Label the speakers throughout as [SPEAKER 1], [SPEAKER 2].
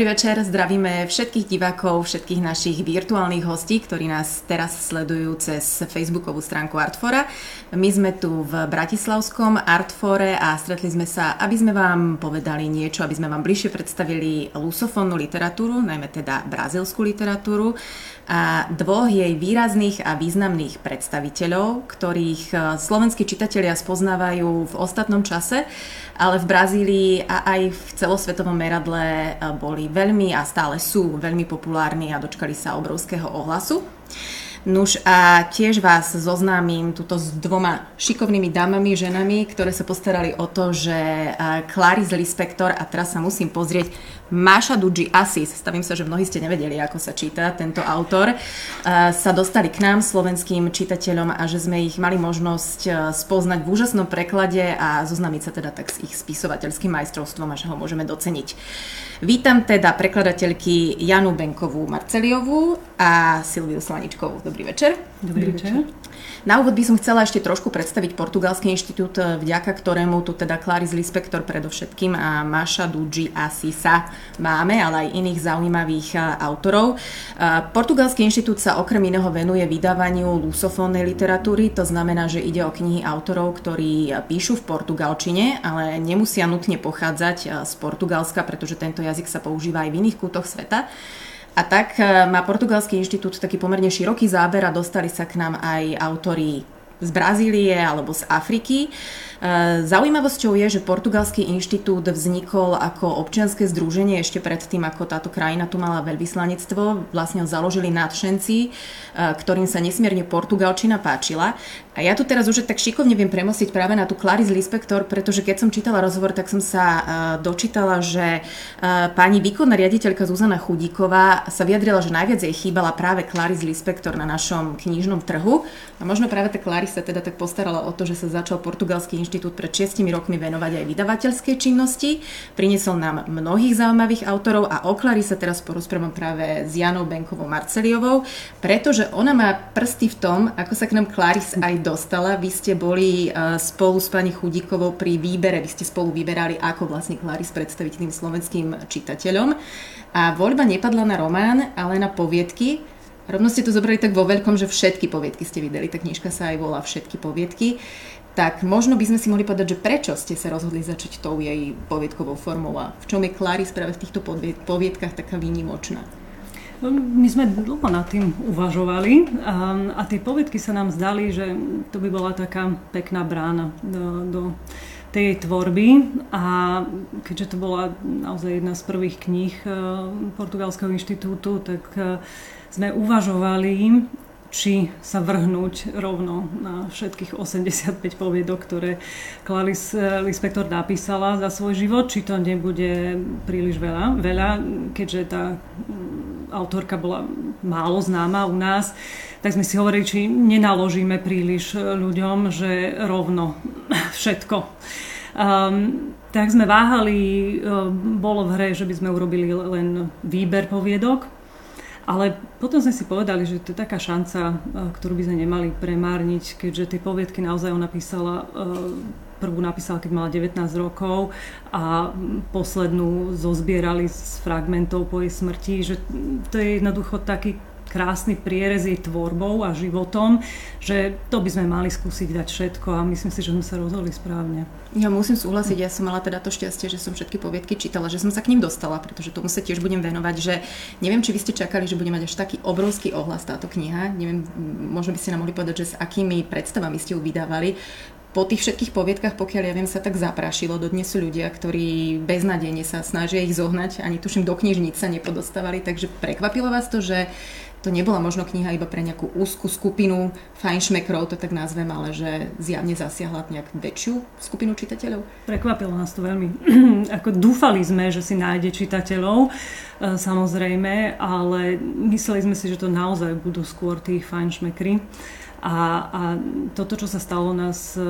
[SPEAKER 1] Dobrý večer, zdravíme všetkých divákov, všetkých našich virtuálnych hostí, ktorí nás teraz sledujú cez facebookovú stránku Artfora. My sme tu v Bratislavskom Artfore a stretli sme sa, aby sme vám povedali niečo, aby sme vám bližšie predstavili lusofónnu literatúru, najmä teda brazilskú literatúru a dvoch jej výrazných a významných predstaviteľov, ktorých e, slovenskí čitatelia spoznávajú v ostatnom čase, ale v Brazílii a aj v celosvetovom meradle e, boli veľmi a stále sú veľmi populárni a dočkali sa obrovského ohlasu. Nuž a tiež vás zoznámim tuto s dvoma šikovnými dámami, ženami, ktoré sa postarali o to, že Clarice Lispector, a teraz sa musím pozrieť, Máša Duji Asis, stavím sa, že mnohí ste nevedeli, ako sa číta tento autor, sa dostali k nám, slovenským čitateľom a že sme ich mali možnosť spoznať v úžasnom preklade a zoznámiť sa teda tak s ich spisovateľským majstrovstvom a že ho môžeme doceniť. Vítam teda prekladateľky Janu Benkovú Marceliovú a Silviu Slaničkovú. Dobrý večer.
[SPEAKER 2] Dobrý večer.
[SPEAKER 1] Na úvod by som chcela ešte trošku predstaviť Portugalský inštitút, eh, vďaka ktorému tu teda Clarice Lispector predovšetkým a Maša Duji a Sisa máme, ale aj iných zaujímavých eh, autorov. Eh, Portugalský inštitút sa okrem iného venuje vydávaniu lusofónnej literatúry, to znamená, že ide o knihy autorov, ktorí píšu v portugalčine, ale nemusia nutne pochádzať z Portugalska, pretože tento jazyk sa používa aj v iných kútoch sveta. A tak e, má Portugalský inštitút taký pomerne široký záber a dostali sa k nám aj autory z Brazílie alebo z Afriky. E, zaujímavosťou je, že Portugalský inštitút vznikol ako občianske združenie ešte predtým, ako táto krajina tu mala veľvyslanectvo. Vlastne ho založili nadšenci, e, ktorým sa nesmierne portugalčina páčila. A ja tu teraz už tak šikovne viem premosiť práve na tú Clarice Lispector, pretože keď som čítala rozhovor, tak som sa uh, dočítala, že uh, pani výkonná riaditeľka Zuzana Chudíková sa vyjadrila, že najviac jej chýbala práve Clarice Lispector na našom knižnom trhu. A možno práve tá Clarice sa teda tak postarala o to, že sa začal Portugalský inštitút pred 6 rokmi venovať aj vydavateľskej činnosti. Priniesol nám mnohých zaujímavých autorov a o Klari sa teraz porozprávam práve s Janou Benkovou Marceliovou, pretože ona má prsty v tom, ako sa k nám Claris aj dostala. Vy ste boli uh, spolu s pani Chudíkovou pri výbere, vy ste spolu vyberali, ako vlastne Claris predstaviť tým slovenským čitateľom. A voľba nepadla na román, ale na poviedky. Rovno ste to zobrali tak vo veľkom, že všetky poviedky ste vydali. Tá knižka sa aj volá Všetky poviedky tak možno by sme si mohli povedať, že prečo ste sa rozhodli začať tou jej poviedkovou formou a v čom je Clarice práve v týchto poviedkach taká výnimočná?
[SPEAKER 2] No, my sme dlho nad tým uvažovali a, a tie poviedky sa nám zdali, že to by bola taká pekná brána do, do tej tvorby. A keďže to bola naozaj jedna z prvých kníh e, Portugalského inštitútu, tak e, sme uvažovali, či sa vrhnúť rovno na všetkých 85 poviedok, ktoré Clarice Lispector napísala za svoj život, či to nebude príliš veľa, veľa keďže tá autorka bola málo známa u nás, tak sme si hovorili, či nenaložíme príliš eh, ľuďom, že rovno všetko. Um, tak sme váhali, uh, bolo v hre, že by sme urobili len výber poviedok, ale potom sme si povedali, že to je taká šanca, eh, ktorú by sme nemali premárniť, keďže tie poviedky naozaj ona písala prvú napísala, keď mala 19 rokov a poslednú zozbierali z fragmentov po jej smrti, že to je jednoducho taký krásny prierez jej tvorbou a životom, že to by sme mali skúsiť dať všetko a myslím si, že sme sa rozhodli správne.
[SPEAKER 1] Ja musím súhlasiť, ja som mala teda to šťastie, že som všetky poviedky čítala, že som sa k ním dostala, pretože tomu sa tiež budem venovať, že neviem, či vy ste čakali, že bude mať až taký obrovský ohlas táto kniha, neviem, možno by ste nám mohli povedať, že s akými predstavami ste ju vydávali, po tých všetkých poviedkach, pokiaľ ja viem, sa tak zaprašilo. Dodnes sú ľudia, ktorí beznadejne sa snažia ich zohnať, ani tuším do knižnic sa nepodostávali, takže prekvapilo vás to, že to nebola možno kniha iba pre nejakú úzku skupinu fajnšmekrov, to tak nazvem, ale že zjavne zasiahla nejak väčšiu skupinu čitateľov?
[SPEAKER 2] Prekvapilo nás to veľmi. Ako dúfali sme, že si nájde čitateľov, e, samozrejme, ale mysleli sme si, že to naozaj budú skôr tí fajnšmekry. A, a toto, čo sa stalo, nás e,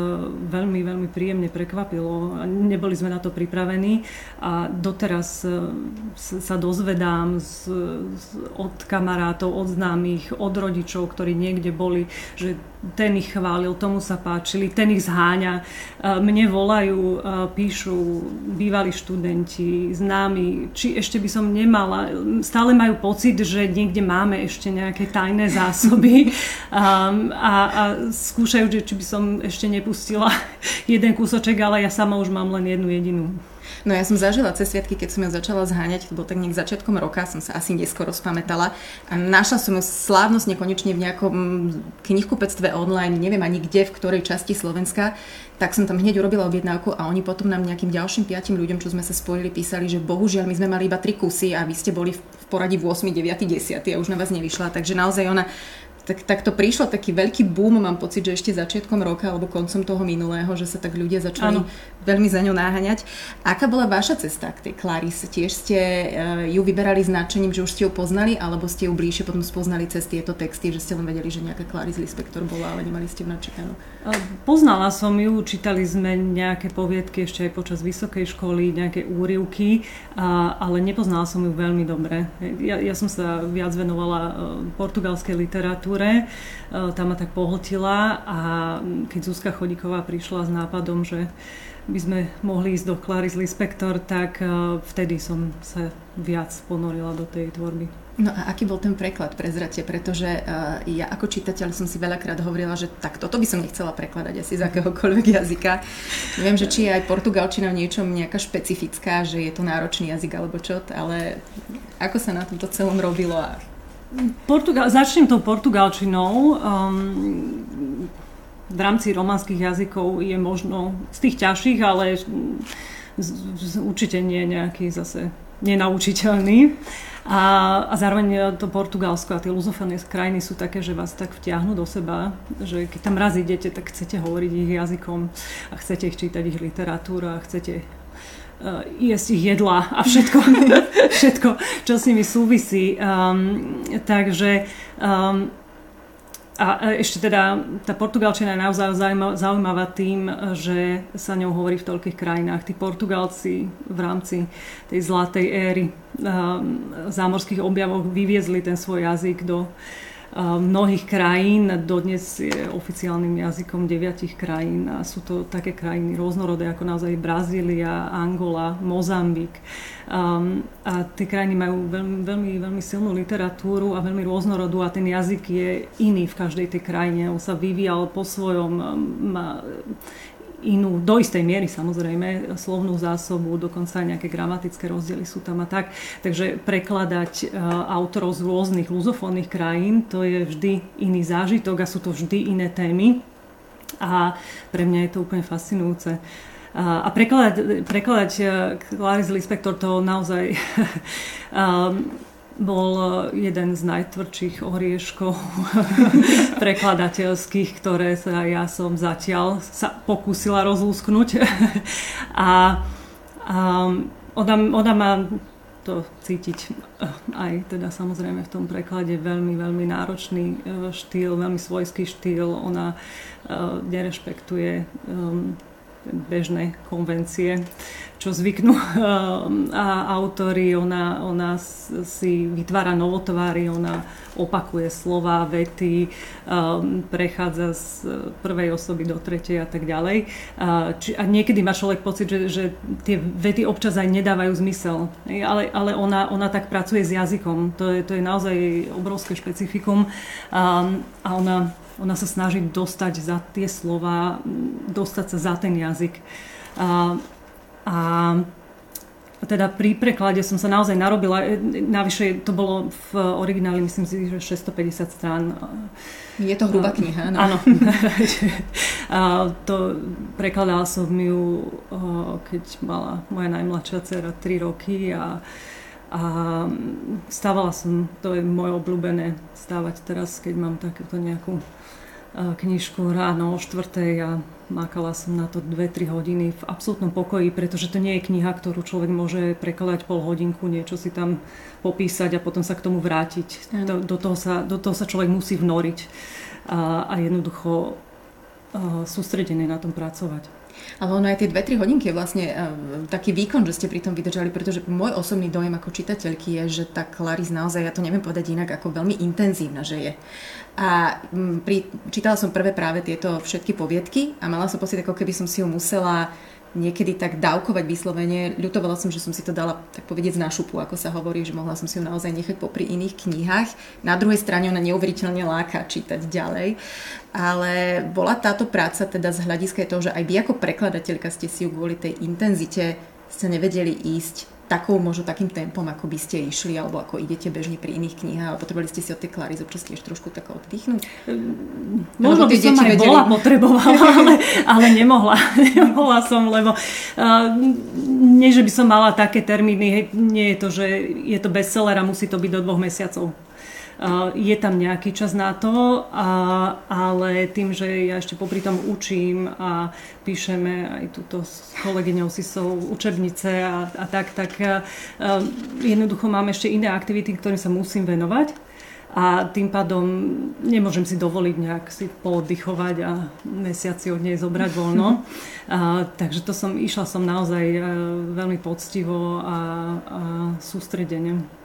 [SPEAKER 2] veľmi, veľmi príjemne prekvapilo. Neboli sme na to pripravení a doteraz e, sa dozvedám z, z, od kamarátov, od známych, od rodičov, ktorí niekde boli, že ten ich chválil, tomu sa páčili, ten ich zháňa. Mne volajú, píšu bývalí študenti, známi, či ešte by som nemala, stále majú pocit, že niekde máme ešte nejaké tajné zásoby a, a, a skúšajú, že či by som ešte nepustila jeden kúsoček, ale ja sama už mám len jednu jedinú.
[SPEAKER 1] No ja som zažila cez sviatky, keď som ju začala zháňať, to bol tak nejak začiatkom roka, som sa asi neskoro spamätala a našla som ju slávnostne konečne v nejakom knihkupectve online, neviem ani kde, v ktorej časti Slovenska, tak som tam hneď urobila objednávku a oni potom nám nejakým ďalším piatim ľuďom, čo sme sa spojili, písali, že bohužiaľ my sme mali iba tri kusy a vy ste boli v poradí v 8, 9, 10 a už na vás nevyšla. Takže naozaj ona tak, tak to prišlo taký veľký boom, mám pocit, že ešte začiatkom roka alebo koncom toho minulého, že sa tak ľudia začali ano. veľmi za ňou náhaňať. Aká bola vaša cesta k tej Clarice? Tiež ste uh, ju vyberali značením, že už ste ju poznali, alebo ste ju bližšie potom spoznali cez tieto texty, že ste len vedeli, že nejaká Clarice Lispector bola, ale nemali ste v načítanú?
[SPEAKER 2] Poznala som ju, čítali sme nejaké poviedky ešte aj počas vysokej školy, nejaké úrivky, ale nepoznala som ju veľmi dobre. Ja, ja som sa viac venovala e, portugalskej literatúre, e, tam ma tak pohltila a keď Zuzka Chodíková prišla s nápadom, že by sme mohli ísť do Clarice Lispector, tak e, vtedy som sa viac ponorila do tej tvorby.
[SPEAKER 1] No a aký bol ten preklad, prezrate, pretože uh, ja ako čitateľ som si veľakrát hovorila, že tak toto by som nechcela prekladať asi z akéhokoľvek jazyka. Neviem, že či je aj portugalčina v niečom nejaká špecifická, že je to náročný jazyk alebo čo, ale ako sa na tomto celom robilo? A...
[SPEAKER 2] Portugal, začnem tou portugalčinou. Um, v rámci románskych jazykov je možno z tých ťažších, ale z, z, určite nie nejaký zase nenaučiteľný. A, a zároveň to Portugalsko a tie luzofónne krajiny sú také, že vás tak vtiahnu do seba, že keď tam raz idete, tak chcete hovoriť ich jazykom a chcete ich čítať ich literatúru a chcete uh, jesť ich jedla a všetko, všetko, čo s nimi súvisí. Um, takže um, a ešte teda tá portugalčina je naozaj zaujímavá tým, že sa ňou hovorí v toľkých krajinách. Tí Portugalci v rámci tej zlatej éry um, zámorských objavov vyviezli ten svoj jazyk do mnohých krajín. Dodnes je oficiálnym jazykom deviatich krajín a sú to také krajiny rôznorodé ako naozaj Brazília, Angola, Mozambik. Um, a tie krajiny majú veľmi, veľmi, veľmi silnú literatúru a veľmi rôznorodú a ten jazyk je iný v každej tej krajine. On sa vyvíjal po svojom, má inú, do istej miery samozrejme, slovnú zásobu, dokonca nejaké gramatické rozdiely sú tam a tak. Takže prekladať uh, autorov z rôznych luzofónnych krajín, to je vždy iný zážitok a sú to vždy iné témy. A pre mňa je to úplne fascinujúce. A prekladať, prekladať e, Clarice Lispector to naozaj um, bol eh, jeden z najtvrdších orieškov prekladateľských, ktoré sa ja som zatiaľ sa pokúsila rozlúsknuť. a, a ona, ona má to cítiť eh, aj teda samozrejme v tom preklade veľmi, veľmi náročný eh, štýl, veľmi svojský štýl. Ona nerešpektuje um, bežné konvencie, čo zvyknú a autory. Ona, ona si vytvára novotvary, ona opakuje slova, vety, um, prechádza z prvej osoby do tretej a tak ďalej. Či, a niekedy má človek pocit, že, že tie vety občas aj nedávajú zmysel. Ale, ale ona, ona tak pracuje s jazykom. To je, to je naozaj obrovské špecifikum. A, a ona ona sa snaží dostať za tie slova, dostať sa za ten jazyk. A, a teda pri preklade som sa naozaj narobila, navyše to bolo v origináli, myslím si, že 650 strán.
[SPEAKER 1] Je to hrubá kniha,
[SPEAKER 2] no. Áno. a to prekladala som ju, keď mala moja najmladšia dcera 3 roky a a stávala som, to je moje obľúbené, stávať teraz, keď mám takéto nejakú knižku ráno o štvrtej a mákala som na to 2-3 hodiny v absolútnom pokoji, pretože to nie je kniha, ktorú človek môže prekladať pol hodinku, niečo si tam popísať a potom sa k tomu vrátiť. Do, do, toho, sa, do toho sa človek musí vnoriť a, a jednoducho a, sústredené na tom pracovať.
[SPEAKER 1] Ale ono aj tie 2-3 hodinky je vlastne uh, taký výkon, že ste pri tom vydržali, pretože môj osobný dojem ako čitateľky je, že tá Clarice naozaj, ja to neviem povedať inak, ako veľmi intenzívna, že je. A um, pri, čítala som prvé práve tieto všetky poviedky a mala som pocit, ako keby som si ju musela niekedy tak dávkovať vyslovene. Ľutovala som, že som si to dala tak povedieť z nášupu, ako sa hovorí, že mohla som si ju naozaj nechať popri iných knihách. Na druhej strane ona neuveriteľne láka čítať ďalej. Ale bola táto práca teda z hľadiska toho, že aj vy ako prekladateľka ste si ju kvôli tej intenzite ste nevedeli ísť takou, možno takým tempom, ako by ste išli, alebo ako idete bežne pri iných knihách, ale potrebovali ste si od tej Klary občas tiež trošku tak oddychnúť?
[SPEAKER 2] Možno by som aj vedeli... bola potrebovala, ale, ale nemohla. nemohla som, lebo uh, nie, že by som mala také termíny, nie je to, že je to bestseller a musí to byť do dvoch mesiacov. Je tam nejaký čas na to, a, ale tým, že ja ešte popri tom učím a píšeme aj túto s kolegyňou si sú učebnice a, a tak, tak a, jednoducho mám ešte iné aktivity, ktorým sa musím venovať a tým pádom nemôžem si dovoliť nejak si pooddychovať a mesiaci od nej zobrať voľno. A, takže to som, išla som naozaj veľmi poctivo a, a sústredene.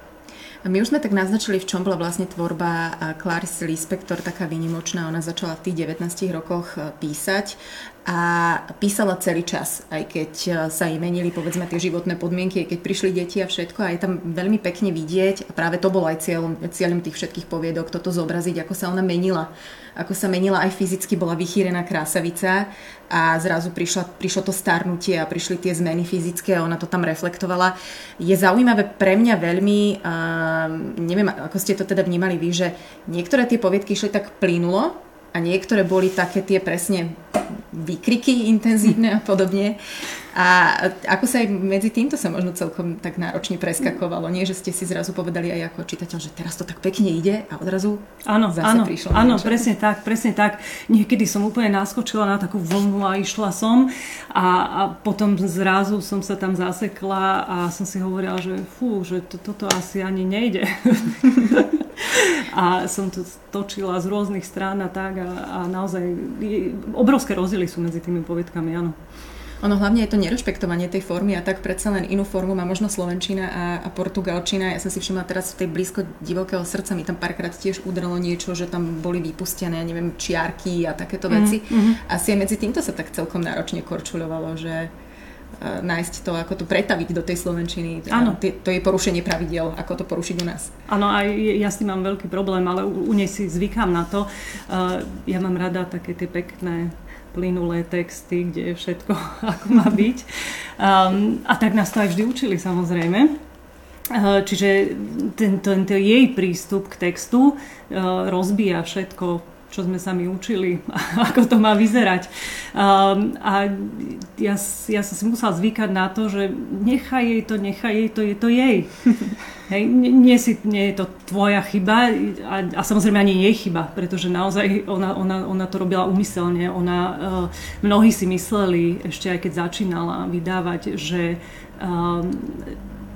[SPEAKER 1] My už sme tak naznačili, v čom bola vlastne tvorba Clarice Lispector taká výnimočná. Ona začala v tých 19 rokoch e, písať a písala celý čas, aj keď e, sa jej menili povedzme tie životné podmienky, aj keď prišli deti a všetko a je tam veľmi pekne vidieť a práve to bolo aj cieľom, cieľom tých všetkých poviedok, toto zobraziť, ako sa ona menila ako sa menila aj fyzicky, bola vychýrená krásavica a zrazu prišla, prišlo to starnutie a prišli tie zmeny fyzické a ona to tam reflektovala. Je zaujímavé pre mňa veľmi, uh, neviem, ako ste to teda vnímali vy, že niektoré tie poviedky išli tak plynulo a niektoré boli také tie presne výkriky intenzívne a podobne. A ako sa aj medzi týmto sa možno celkom tak náročne preskakovalo. Nie, že ste si zrazu povedali aj ako čitateľ, že teraz to tak pekne ide a odrazu
[SPEAKER 2] áno, zase áno, prišlo. Áno, niečo. presne tak, presne tak. Niekedy som úplne naskočila na takú vlnu a išla som a, a potom zrazu som sa tam zasekla a som si hovorila, že fú, že to, toto asi ani nejde. a som to točila z rôznych strán a tak a, a naozaj obrovské rozdiely sú medzi tými povedkami, áno.
[SPEAKER 1] Ono hlavne je to nerešpektovanie tej formy a tak predsa len inú formu má možno Slovenčina a, a Portugalčina. Ja som si všimla teraz v tej blízko divokého srdca mi tam párkrát tiež udrelo niečo, že tam boli vypustené, neviem, čiarky a takéto veci. Mm-hmm. Asi aj medzi týmto sa tak celkom náročne korčuľovalo, že e, nájsť to, ako to pretaviť do tej Slovenčiny. Áno. To je porušenie pravidel, ako to porušiť u nás.
[SPEAKER 2] Áno, aj ja s tým mám veľký problém, ale u, u nej si zvykám na to. Uh, ja mám rada také tie pekné plynulé texty, kde je všetko ako má byť. Um, a tak nás to aj vždy učili samozrejme. Uh, čiže tento, tento jej prístup k textu uh, rozbíja všetko čo sme sa mi učili, ako to má vyzerať. Um, a ja, ja som si musela zvykať na to, že nechaj jej to, nechaj jej to, je to jej. Hej, nie, si, nie je to tvoja chyba a, a samozrejme ani jej chyba, pretože naozaj ona, ona, ona to robila umyselne. Ona, uh, mnohí si mysleli, ešte aj keď začínala vydávať, že um,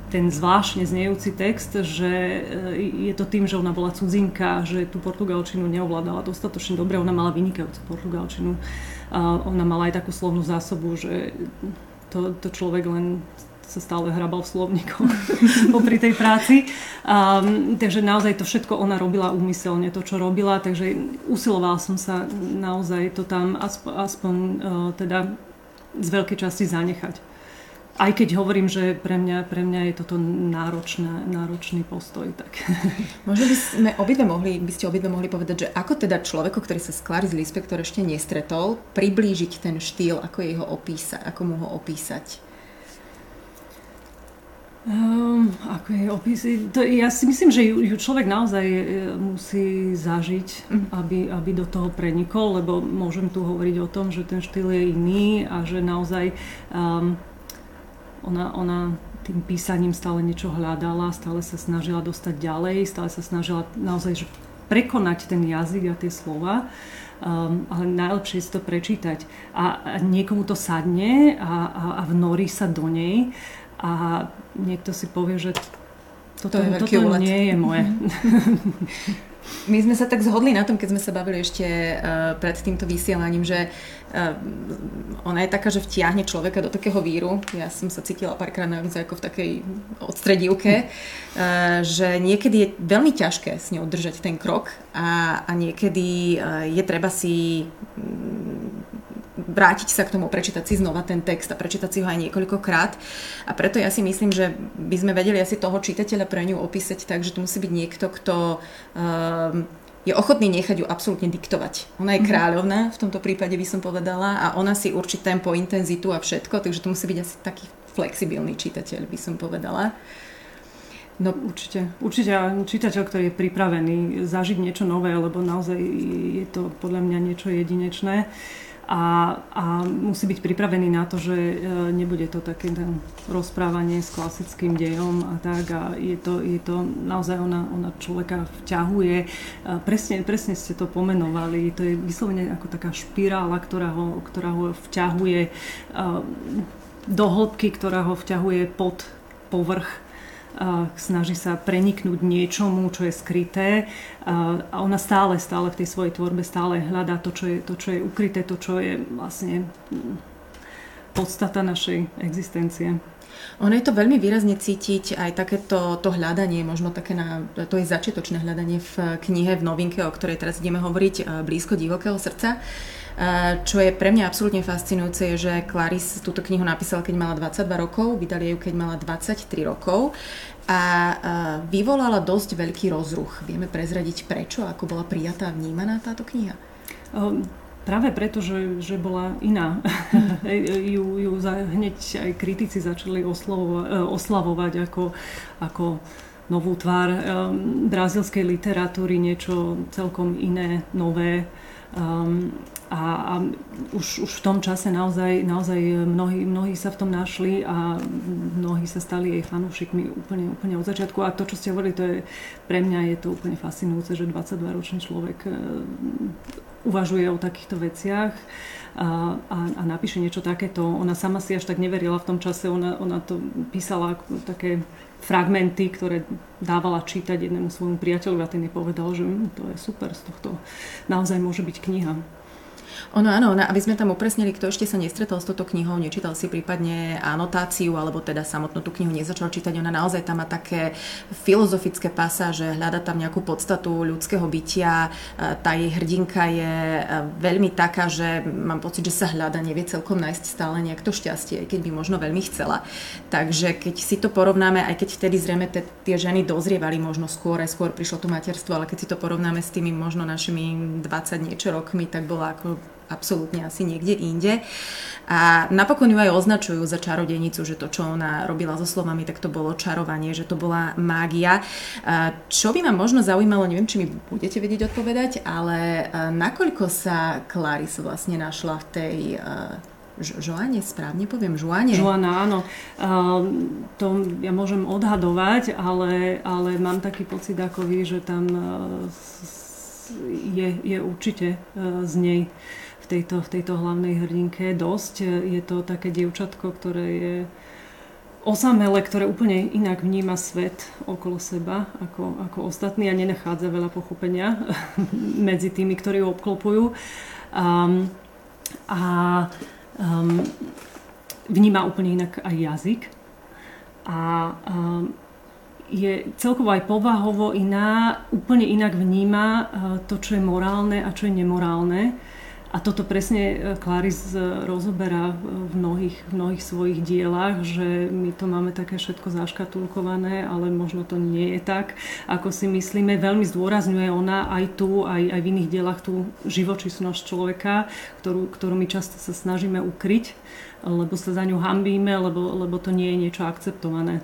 [SPEAKER 2] ten zvláštne znejúci text, že e, je to tým, že ona bola cudzinka, že tú portugalčinu neovládala dostatočne dobre, ona mala vynikajúcu portugalčinu. Ona mala aj takú slovnú zásobu, že to, to človek len sa stále hrabal v slovníkoch popri tej práci. Um, takže naozaj to všetko ona robila úmyselne, to čo robila, takže usilovala som sa naozaj to tam aspoň, aspoň uh, teda z veľkej časti zanechať. Aj keď hovorím, že pre mňa, pre mňa je toto náročné, náročný postoj. Tak.
[SPEAKER 1] Možno by, sme obidve mohli, by ste obidve mohli povedať, že ako teda človeku, ktorý sa s Clarice Lispector ešte nestretol, priblížiť ten štýl, ako, jeho opísa, ako mu ho opísať?
[SPEAKER 2] Um, ako je opísať? To, ja si myslím, že ju, ju človek naozaj e, musí zažiť, mm. aby, aby do toho prenikol, lebo môžem tu hovoriť o tom, že ten štýl je iný a že naozaj um, ona, ona tým písaním stále niečo hľadala, stále sa snažila dostať ďalej, stále sa snažila naozaj že prekonať ten jazyk a tie slova, um, ale najlepšie je to prečítať. A, a niekomu to sadne a, a, a vnorí sa do nej a niekto si povie, že toto, to je toto nie je moje.
[SPEAKER 1] My sme sa tak zhodli na tom, keď sme sa bavili ešte uh, pred týmto vysielaním, že uh, ona je taká, že vtiahne človeka do takého víru. Ja som sa cítila párkrát naozaj ako v takej odstredivke, uh, že niekedy je veľmi ťažké s ňou držať ten krok a, a niekedy uh, je treba si vrátiť sa k tomu, prečítať si znova ten text a prečítať si ho aj niekoľkokrát. A preto ja si myslím, že by sme vedeli asi toho čitateľa pre ňu opísať tak, že to musí byť niekto, kto um, je ochotný nechať ju absolútne diktovať. Ona je mhm. kráľovná, v tomto prípade by som povedala, a ona si určí tempo, intenzitu a všetko, takže to musí byť asi taký flexibilný čitateľ, by som povedala.
[SPEAKER 2] No určite. Určite čitateľ, ktorý je pripravený zažiť niečo nové, lebo naozaj je to podľa mňa niečo jedinečné. Uh, a, a musí byť pripravený na to, že e, nebude to také rozprávanie s klasickým dejom a tak a je to, je to naozaj ona, ona človeka vťahuje. Presne, presne ste to pomenovali, to je vyslovene ako taká špirála, ktorá ho, ktorá ho vťahuje e, do hĺbky, ktorá ho vťahuje pod povrch snaží sa preniknúť niečomu, čo je skryté a ona stále, stále v tej svojej tvorbe stále hľadá to, čo je, to, čo je ukryté, to, čo je vlastne podstata našej existencie.
[SPEAKER 1] Ono je to veľmi výrazne cítiť aj takéto to hľadanie, možno také na, to je začiatočné hľadanie v knihe, v novinke, o ktorej teraz ideme hovoriť, Blízko divokého srdca. Čo je pre mňa absolútne fascinujúce, je, že Clarice túto knihu napísala, keď mala 22 rokov, vydali ju, keď mala 23 rokov a vyvolala dosť veľký rozruch. Vieme prezradiť prečo, ako bola prijatá a vnímaná táto kniha?
[SPEAKER 2] Práve preto, že, že bola iná. ju, ju za, hneď aj kritici začali oslavovať, e, oslavovať ako, ako novú tvár um, brazilskej literatúry, niečo celkom iné, nové. Um, a, a už, už v tom čase naozaj, naozaj mnohí, mnohí sa v tom našli a mnohí sa stali jej fanúšikmi úplne, úplne od začiatku. A to, čo ste hovorili, to je, pre mňa je to úplne fascinujúce, že 22-ročný človek e, uvažuje o takýchto veciach a, a, a napíše niečo takéto. Ona sama si až tak neverila v tom čase, ona, ona to písala také fragmenty, ktoré dávala čítať jednému svojmu priateľovi a ten jej povedal, že hm, to je super, z tohto naozaj môže byť kniha.
[SPEAKER 1] Ono áno, aby sme tam upresnili, kto ešte sa nestretol s touto knihou, nečítal si prípadne anotáciu, alebo teda samotnú tú knihu nezačal čítať, ona naozaj tam má také filozofické pasáže, hľada tam nejakú podstatu ľudského bytia, tá jej hrdinka je e, veľmi taká, že mám pocit, že sa hľada, nevie celkom nájsť stále nejak to šťastie, keď by možno veľmi chcela. Takže keď si to porovnáme, aj keď vtedy zrejme te, tie ženy dozrievali možno skôr, aj skôr prišlo to materstvo, ale keď si to porovnáme s tými možno našimi 20 niečo rokmi, tak bola ako absolútne asi niekde inde. A napokon ju aj označujú za čarodenicu, že to, čo ona robila so slovami, tak to bolo čarovanie, že to bola mágia. Čo by ma možno zaujímalo, neviem, či mi budete vedieť odpovedať, ale nakoľko sa Clarice vlastne našla v tej Žoane, správne poviem, Žoane?
[SPEAKER 2] Žoana, áno. Uh, to ja môžem odhadovať, ale, ale mám taký pocit ako vy, že tam uh, je, je určite uh, z nej tejto, v tejto hlavnej hrdinke dosť. Je to také dievčatko, ktoré je osamele, ktoré úplne inak vníma svet okolo seba ako, ako ostatní a nenachádza veľa pochopenia medzi tými, ktorí ho obklopujú. Um, a um, vníma úplne inak aj jazyk. A um, je celkovo aj povahovo iná, úplne inak vníma uh, to, čo je morálne a čo je nemorálne a toto presne e, Clarice e, rozoberá v mnohých, mnohých svojich dielach, že my to máme také všetko zaškatulkované, ale možno to nie je tak, ako si myslíme. Veľmi zdôrazňuje ona aj tu, aj, aj v iných dielach tú živočísnosť človeka, ktorú, ktorú my často sa snažíme ukryť, lebo sa za ňu hambíme, lebo, lebo to nie je niečo akceptované.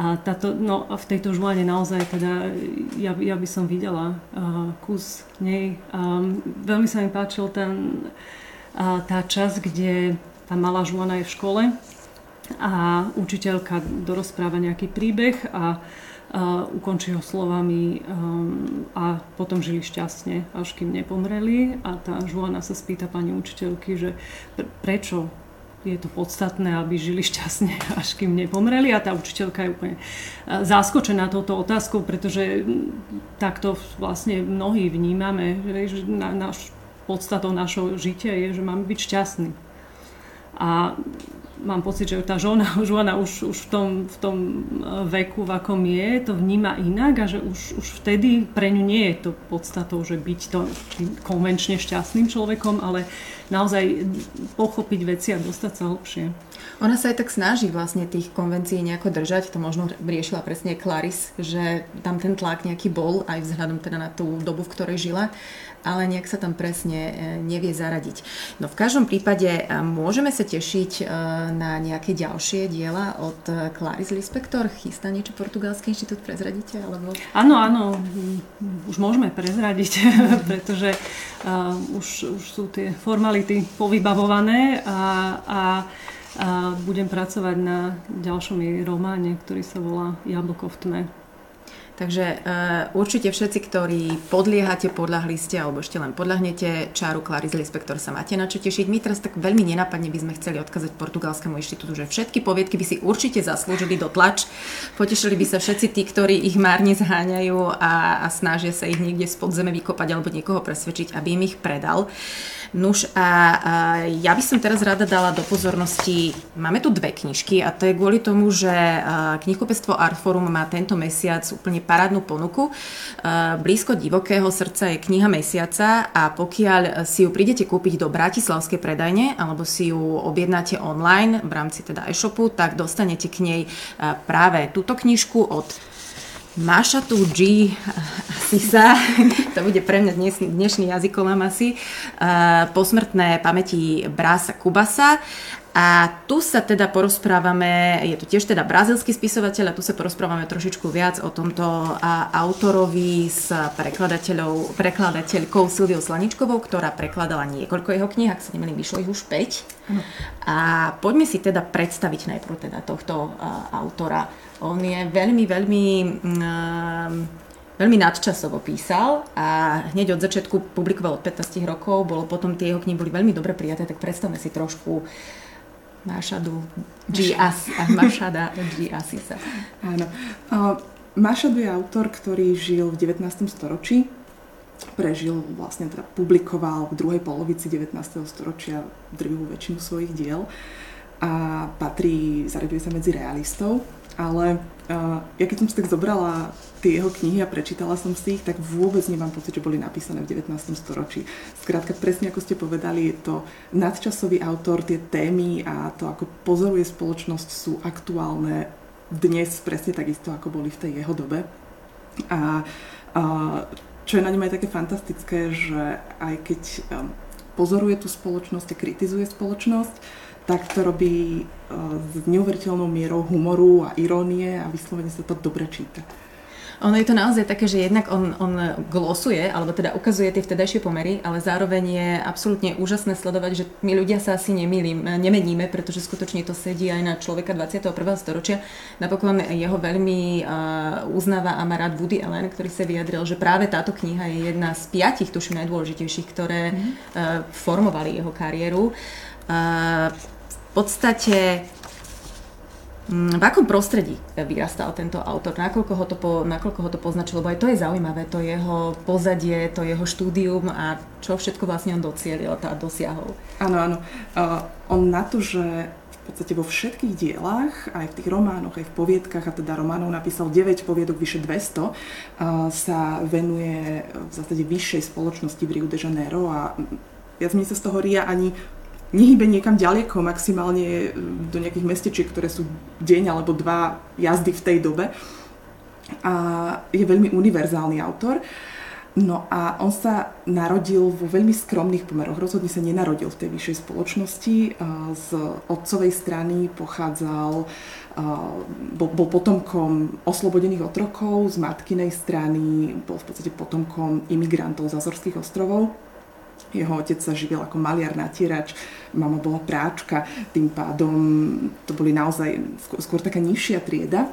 [SPEAKER 2] A táto, no, v tejto žuane naozaj teda ja, ja by som videla uh, kus nej. Um, veľmi sa mi páčil ten, uh, tá časť, kde tá malá žuana je v škole a učiteľka dorozpráva nejaký príbeh a uh, ukončí ho slovami um, a potom žili šťastne, až kým nepomreli. A tá žuana sa spýta pani učiteľky, že prečo je to podstatné, aby žili šťastne, až kým nepomreli. A tá učiteľka je úplne zaskočená touto otázkou, pretože takto vlastne mnohí vnímame, že na, naš, podstatou našho žitia je, že máme byť šťastní. A mám pocit, že tá žona, žona už, už v, tom, v tom e, veku, v akom je, to vníma inak a že už, už vtedy pre ňu nie je to podstatou, že byť to konvenčne šťastným človekom, ale naozaj pochopiť veci a dostať sa hlbšie.
[SPEAKER 1] Ona sa aj tak snaží vlastne tých konvencií nejako držať, to možno riešila presne Claris, že tam ten tlak nejaký bol aj vzhľadom teda na tú dobu, v ktorej žila ale nejak sa tam presne e, nevie zaradiť. No v každom prípade e, môžeme sa tešiť e, na nejaké ďalšie diela od Clarice Lispector. Chystá niečo Portugalský inštitút, prezradíte? Alebo...
[SPEAKER 2] Áno, áno, už môžeme prezradiť, pretože už, už sú tie formality povybavované a, a a budem pracovať na ďalšom jej románe, ktorý sa volá Jablko v tme.
[SPEAKER 1] Takže uh, určite všetci, ktorí podliehate, podľahli ste, alebo ešte len podľahnete čáru Clarice Lispector, sa máte na čo tešiť. My teraz tak veľmi nenápadne by sme chceli odkázať Portugalskému inštitútu, že všetky poviedky by si určite zaslúžili do tlač. Potešili by sa všetci tí, ktorí ich márne zháňajú a, a snažia sa ich niekde z podzeme vykopať alebo niekoho presvedčiť, aby im ich predal. Nuž a, a ja by som teraz rada dala do pozornosti, máme tu dve knižky a to je kvôli tomu, že knihkupectvo Artforum má tento mesiac úplne parádnu ponuku. Blízko divokého srdca je kniha mesiaca a pokiaľ si ju prídete kúpiť do Bratislavskej predajne alebo si ju objednáte online v rámci teda e-shopu, tak dostanete k nej práve túto knižku od Maša tu G Sisa, to bude pre mňa dnes, dnešný jazykolám asi, uh, posmrtné pamäti Brasa Kubasa. A tu sa teda porozprávame, je to tiež teda brazilský spisovateľ a tu sa porozprávame trošičku viac o tomto autorovi s prekladateľou, prekladateľkou Silviou Slaničkovou, ktorá prekladala niekoľko jeho kníh, ak sa nemýlim, vyšlo ich už 5. A poďme si teda predstaviť najprv teda tohto autora. On je veľmi, veľmi... Um, veľmi nadčasovo písal a hneď od začiatku publikoval od 15 rokov, bolo potom tie jeho knihy boli veľmi dobre prijaté, tak predstavme si trošku Mašadu G. As, Mašada G. Asisa.
[SPEAKER 3] Áno. Uh, Mašadu je autor, ktorý žil v 19. storočí, prežil, vlastne teda publikoval v druhej polovici 19. storočia drvivú väčšinu svojich diel a patrí, zaraďuje sa medzi realistov ale uh, ja keď som si tak zobrala tie jeho knihy a prečítala som si ich, tak vôbec nemám pocit, že boli napísané v 19. storočí. Skrátka, presne ako ste povedali, je to nadčasový autor, tie témy a to, ako pozoruje spoločnosť, sú aktuálne dnes presne takisto, ako boli v tej jeho dobe. A, a čo je na ňom aj také fantastické, že aj keď um, pozoruje tú spoločnosť a kritizuje spoločnosť, tak to robí e, s neuveriteľnou mierou humoru a irónie a vyslovene sa to dobre číta.
[SPEAKER 1] Ono je to naozaj také, že jednak on, on glosuje, alebo teda ukazuje tie vtedajšie pomery, ale zároveň je absolútne úžasné sledovať, že my ľudia sa asi nemýlim, nemeníme, pretože skutočne to sedí aj na človeka 21. storočia. Napokon jeho veľmi uh, uznáva a má rád Woody Allen, ktorý sa vyjadril, že práve táto kniha je jedna z piatich, tuším, najdôležitejších, ktoré uh, formovali jeho kariéru. Uh, podstate mm, v akom prostredí vyrastal tento autor? Nakoľko ho to, po, nakoľko ho to poznačilo? Lebo aj to je zaujímavé, to jeho pozadie, to jeho štúdium a čo všetko vlastne on docielil a dosiahol.
[SPEAKER 3] Áno, áno. Uh, on na to, že v podstate vo všetkých dielach, aj v tých románoch, aj v poviedkach, a teda románov napísal 9 poviedok, vyše 200, uh, sa venuje v zásade vyššej spoločnosti v Rio de Janeiro a viac mi sa z toho ria ani nehybe niekam ďaleko, maximálne do nejakých mestečiek, ktoré sú deň alebo dva jazdy v tej dobe. A je veľmi univerzálny autor. No a on sa narodil vo veľmi skromných pomeroch. Rozhodne sa nenarodil v tej vyššej spoločnosti. Z otcovej strany pochádzal, bol, bol potomkom oslobodených otrokov, z matkinej strany bol v podstate potomkom imigrantov z Azorských ostrovov jeho otec sa živil ako maliar, natierač, mama bola práčka, tým pádom to boli naozaj skôr, taká nižšia trieda.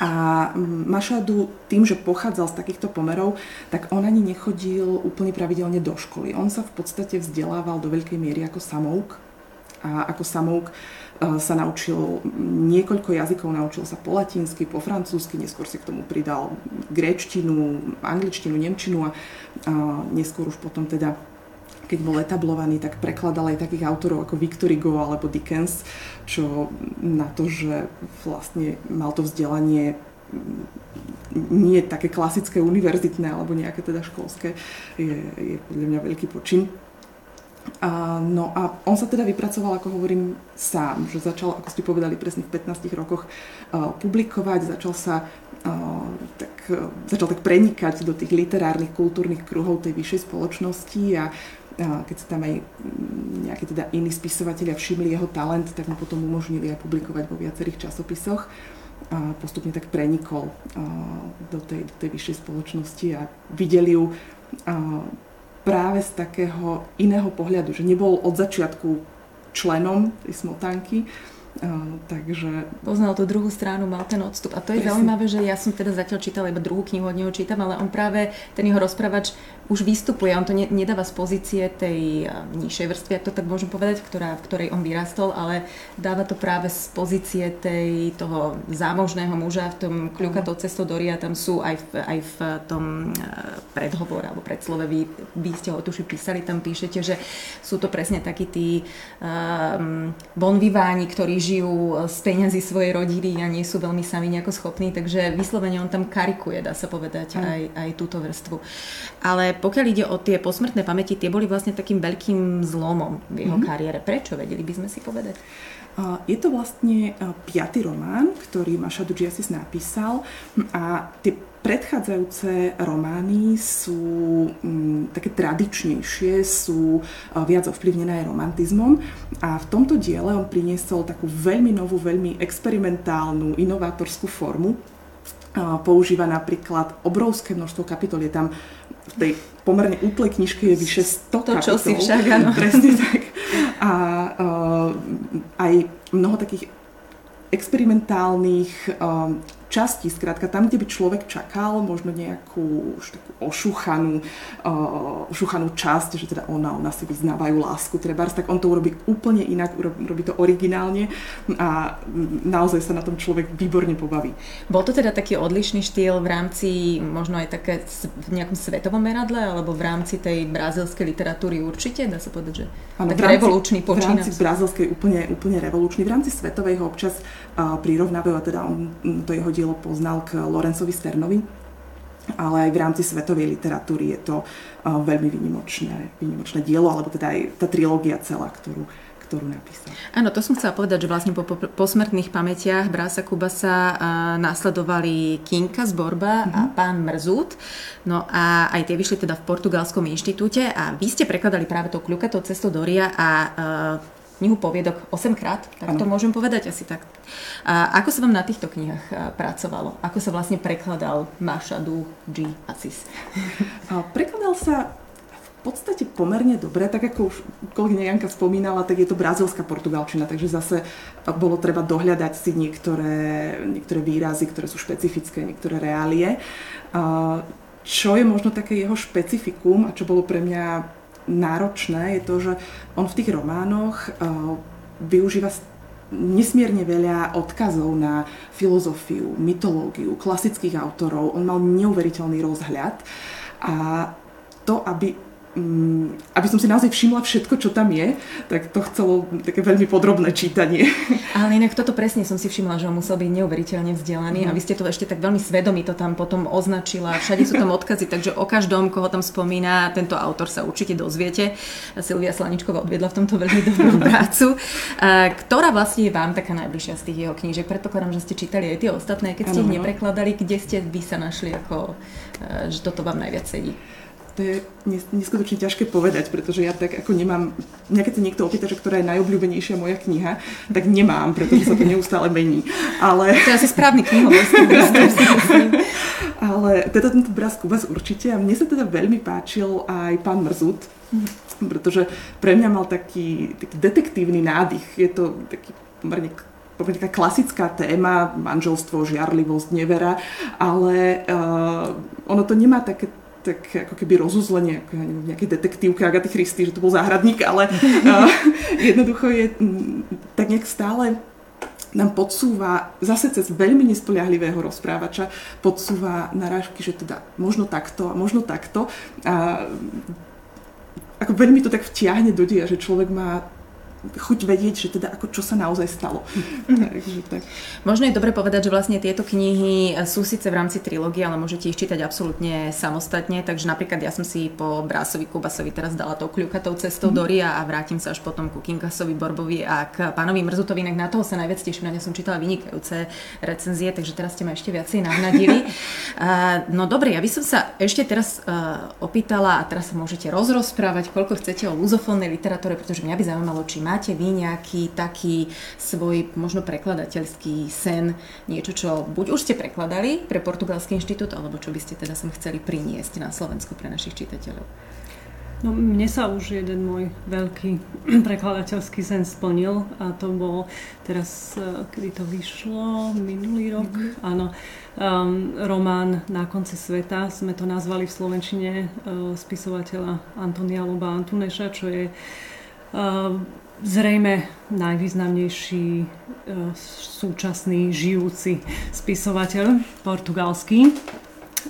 [SPEAKER 3] A Mašadu tým, že pochádzal z takýchto pomerov, tak on ani nechodil úplne pravidelne do školy. On sa v podstate vzdelával do veľkej miery ako samouk A ako samouk sa naučil niekoľko jazykov, naučil sa po latinsky, po francúzsky, neskôr si k tomu pridal gréčtinu, angličtinu, nemčinu a, neskôr už potom teda keď bol etablovaný, tak prekladal aj takých autorov ako Victor Hugo alebo Dickens, čo na to, že vlastne mal to vzdelanie nie také klasické univerzitné alebo nejaké teda školské, je, je podľa mňa veľký počin. A, no a on sa teda vypracoval, ako hovorím, sám, že začal, ako ste povedali, presne v 15 rokoch uh, publikovať, začal sa tak, uh, začal tak prenikať do tých literárnych, kultúrnych kruhov tej vyššej spoločnosti a keď sa tam aj nejakí teda iní spisovatelia všimli jeho talent, tak mu potom umožnili aj publikovať vo viacerých časopisoch a postupne tak prenikol do tej, do tej vyššej spoločnosti a videli ju práve z takého iného pohľadu, že nebol od začiatku členom tej smotanky, Uh, takže...
[SPEAKER 1] Poznal tú druhú stranu, mal ten odstup. A to je Presne. zaujímavé, že ja som teda zatiaľ čítala iba druhú knihu, od neho čítam, ale on práve, ten jeho rozprávač už vystupuje, on to ne, nedáva z pozície tej nižšej vrstvy, ak to tak môžem povedať, ktorá, v ktorej on vyrastol, ale dáva to práve z pozície tej, toho zámožného muža v tom kľukatou cestou do Ria, tam sú aj v, aj v tom predhovore alebo predslove, vy, vy ste ho tuši písali, tam píšete, že sú to presne takí tí um, bonviváni, ktorí žijú z peňazí svojej rodiny a nie sú veľmi sami nejako schopní, takže vyslovene on tam karikuje, dá sa povedať, aj, aj túto vrstvu. Ale pokiaľ ide o tie posmrtné pamäti, tie boli vlastne takým veľkým zlomom v jeho mm-hmm. kariére. Prečo? Vedeli by sme si povedať?
[SPEAKER 3] Je to vlastne piatý román, ktorý Maša Dudžiasis napísal a tie predchádzajúce romány sú m, také tradičnejšie, sú viac ovplyvnené aj romantizmom a v tomto diele on priniesol takú veľmi novú, veľmi experimentálnu, inovátorskú formu. Používa napríklad obrovské množstvo kapitol, je tam v tej pomerne útlej knižke je vyše 100 to, kapitol.
[SPEAKER 1] čo si však, áno.
[SPEAKER 3] Presne tak. A uh, aj mnoho takých experimentálnych um, časti, skrátka tam, kde by človek čakal možno nejakú už takú ošúchanú, uh, ošúchanú časť, že teda ona, ona si vyznávajú lásku, trebárs, tak on to urobí úplne inak, urobí to originálne a naozaj sa na tom človek výborne pobaví.
[SPEAKER 1] Bol to teda taký odlišný štýl v rámci možno aj také v nejakom svetovom meradle, alebo v rámci tej brazilskej literatúry určite, dá sa povedať, že ano, taký rámci, revolučný počínac?
[SPEAKER 3] V rámci brazilskej úplne, úplne revolučný, v rámci svetovej ho občas prirovnávajú, a teda on, to jeho dielo poznal k Lorencovi Sternovi, ale aj v rámci svetovej literatúry je to veľmi vynimočné, vynimočné dielo, alebo teda aj tá trilógia celá, ktorú, ktorú napísal.
[SPEAKER 1] Áno, to som chcela povedať, že vlastne po, po, po smrtných pamätiach Brasa Kubasa následovali Kinka z Borba mm-hmm. a mhm. pán Mrzút. No a aj tie vyšli teda v Portugalskom inštitúte a vy ste prekladali práve to kľukatou cestou do Ria a a knihu poviedok 8 krát, tak ano. to môžem povedať asi tak. A ako sa vám na týchto knihách pracovalo? Ako sa vlastne prekladal Mashadu G. Asis?
[SPEAKER 3] prekladal sa v podstate pomerne dobre, tak ako už kolegyňa Janka spomínala, tak je to brazilská portugalčina, takže zase bolo treba dohľadať si niektoré, niektoré výrazy, ktoré sú špecifické, niektoré reálie. Čo je možno také jeho špecifikum a čo bolo pre mňa náročné, je to, že on v tých románoch uh, využíva nesmierne veľa odkazov na filozofiu, mytológiu, klasických autorov. On mal neuveriteľný rozhľad a to, aby aby som si naozaj všimla všetko, čo tam je, tak to chcelo také veľmi podrobné čítanie.
[SPEAKER 1] Ale inak toto presne som si všimla, že on musel byť neuveriteľne vzdelaný mm. a vy ste to ešte tak veľmi svedomí to tam potom označila. Všade sú tam odkazy, takže o každom, koho tam spomína, tento autor sa určite dozviete. Silvia Slaničková odviedla v tomto veľmi dobrú prácu. Ktorá vlastne je vám taká najbližšia z tých jeho knížek? Predpokladám, že ste čítali aj tie ostatné, keď ste ano, ich neprekladali, kde ste vy sa našli, ako, e, že toto vám najviac sedí?
[SPEAKER 3] To je neskutočne ťažké povedať, pretože ja tak ako nemám, mňa keď sa niekto opýta, že ktorá je najobľúbenejšia moja kniha, tak nemám, pretože sa to neustále mení. Ale...
[SPEAKER 1] To je asi správny knihov.
[SPEAKER 3] Ale teda tento Braz Kubas určite a mne sa teda veľmi páčil aj pán Mrzut, pretože pre mňa mal taký, taký detektívny nádych. Je to taký pomerne pomerne taká klasická téma, manželstvo, žiarlivosť, nevera, ale uh, ono to nemá také tak ako keby rozuzlenie, ako neviem, nejaké detektívke Agaty Christy, že to bol záhradník, ale uh, jednoducho je m, tak nejak stále nám podsúva, zase cez veľmi nespoliahlivého rozprávača, podsúva narážky, že teda možno takto a možno takto. A ako veľmi to tak vtiahne do dia, že človek má chuť vedieť, že teda ako čo sa naozaj stalo.
[SPEAKER 1] Takže tak. Možno je dobre povedať, že vlastne tieto knihy sú síce v rámci trilógie, ale môžete ich čítať absolútne samostatne, takže napríklad ja som si po Brásovi Kubasovi teraz dala tou kľukatou cestou mm. do Ria a vrátim sa až potom ku Kinkasovi Borbovi a k pánovi Mrzutovi, inak na toho sa najviac teším, na ne som čítala vynikajúce recenzie, takže teraz ste ma ešte viacej navnadili. no dobre, ja by som sa ešte teraz uh, opýtala a teraz sa môžete rozrozprávať, koľko chcete o luzofónnej literatúre, pretože mňa by zaujímalo, či má máte vy nejaký taký svoj možno prekladateľský sen, niečo, čo buď už ste prekladali pre Portugalský inštitút, alebo čo by ste teda sem chceli priniesť na Slovensku pre našich čitateľov?
[SPEAKER 2] No, mne sa už jeden môj veľký prekladateľský sen splnil a to bol teraz, e, kedy to vyšlo, minulý rok, mm-hmm. áno, um, román Na konci sveta, sme to nazvali v Slovenčine uh, spisovateľa Antonia Loba Antuneša, čo je uh, zrejme najvýznamnejší e, súčasný žijúci spisovateľ portugalský.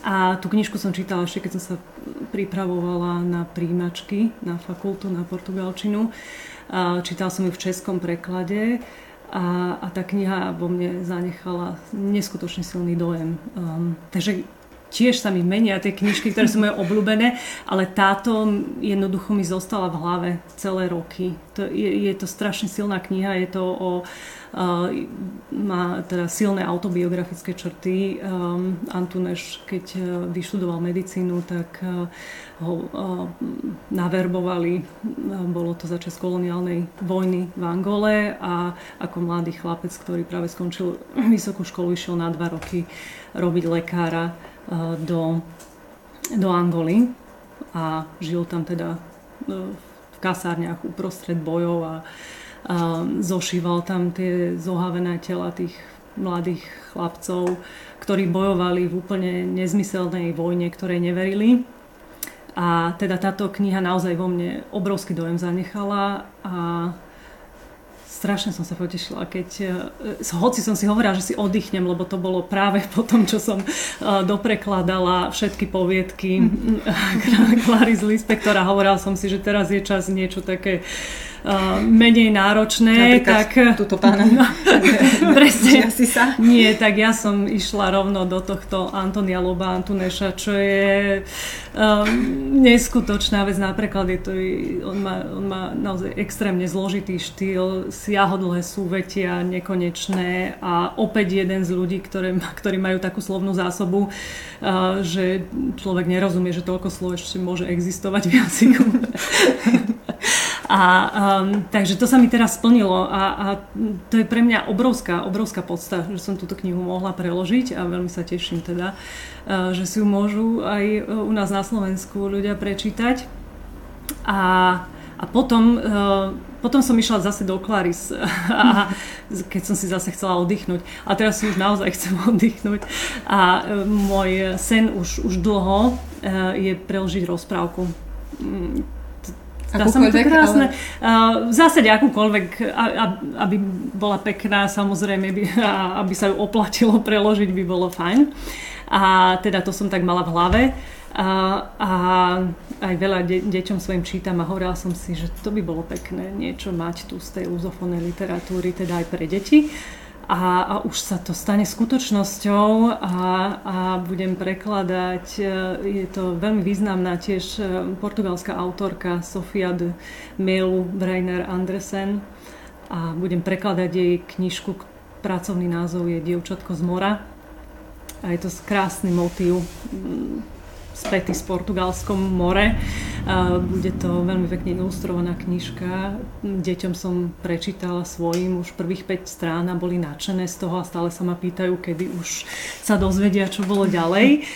[SPEAKER 2] A tú knižku som čítala ešte, keď som sa pripravovala na príjimačky na fakultu, na portugalčinu. A čítala som ju v českom preklade a, a tá kniha vo mne zanechala neskutočne silný dojem. Um, takže tiež sa mi menia tie knižky, ktoré sú moje obľúbené, ale táto jednoducho mi zostala v hlave celé roky. To je, je to strašne silná kniha, je to o Uh, má teda silné autobiografické črty. Um, Antuneš, keď uh, vyštudoval medicínu, tak uh, ho uh, naverbovali. Uh, bolo to začas koloniálnej vojny v Angole a ako mladý chlapec, ktorý práve skončil vysokú školu, išiel na dva roky robiť lekára do, do Angoly a žil tam teda eh, v kasárniach uprostred bojov a, a zošíval tam tie zohavené tela tých mladých chlapcov, ktorí bojovali v úplne nezmyselnej vojne, ktorej neverili. A teda táto kniha naozaj vo mne obrovský dojem zanechala a strašne som sa potešila, keď, uh, hoci som si hovorila, že si oddychnem, lebo to bolo práve po tom, čo som uh, doprekladala všetky poviedky Klary z Lispektora. Hovorila som si, že teraz je čas niečo také uh, menej náročné.
[SPEAKER 1] Napríklad tak, túto pána. No,
[SPEAKER 2] presne. si sa. Nie, tak ja som išla rovno do tohto Antonia Loba Antuneša, čo je um, neskutočná vec. Napríklad je to, on má, on má naozaj extrémne zložitý štýl, siahodlhé súvetia, nekonečné a opäť jeden z ľudí, ktoré, ktorí majú takú slovnú zásobu, uh, že človek nerozumie, že toľko slov ešte môže existovať v jazyku. a, um, takže to sa mi teraz splnilo a, a to je pre mňa obrovská, obrovská podsta, že som túto knihu mohla preložiť a veľmi sa teším teda, uh, že si ju môžu aj u nás na Slovensku ľudia prečítať. A a potom, uh, potom som išla zase do Claris, a, keď som si zase chcela oddychnúť. A teraz si už naozaj chcem oddychnúť. A uh, môj sen už, už dlho uh, je preložiť rozprávku. Mm, Dá sa mi to krásne. Ale... V zásade akúkoľvek, aby bola pekná, samozrejme, by, aby sa ju oplatilo preložiť, by bolo fajn. A teda to som tak mala v hlave. A, a aj veľa de- deťom svojim čítam a hovorila som si, že to by bolo pekné niečo mať tu z tej luzofónnej literatúry, teda aj pre deti. A, a už sa to stane skutočnosťou a, a budem prekladať, e, je to veľmi významná tiež e, portugalská autorka Sofia de Melu Breiner Andresen a budem prekladať jej knižku, pracovný názov je Dievčatko z mora a je to krásny motív spätý s Portugalskom more. Bude to veľmi pekne ilustrovaná knižka. Deťom som prečítala svojim už prvých 5 strán a boli nadšené z toho a stále sa ma pýtajú, kedy už sa dozvedia, čo bolo ďalej.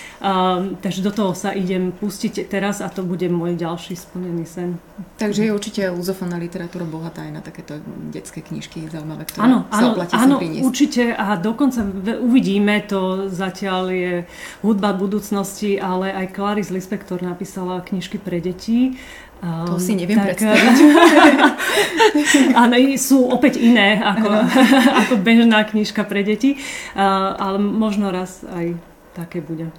[SPEAKER 2] Takže do toho sa idem pustiť teraz a to bude môj ďalší splnený sen.
[SPEAKER 1] Takže je určite luzofónna literatúra bohatá aj na takéto detské knižky zaujímavé, ktoré áno, sa oplatí
[SPEAKER 2] áno, určite a dokonca uvidíme, to zatiaľ je hudba budúcnosti, ale aj Clarice Lispector napísala knižky pre deti.
[SPEAKER 1] To um, si neviem tak, predstaviť.
[SPEAKER 2] áno, sú opäť iné ako, ako bežná knižka pre deti, uh, ale možno raz aj také bude.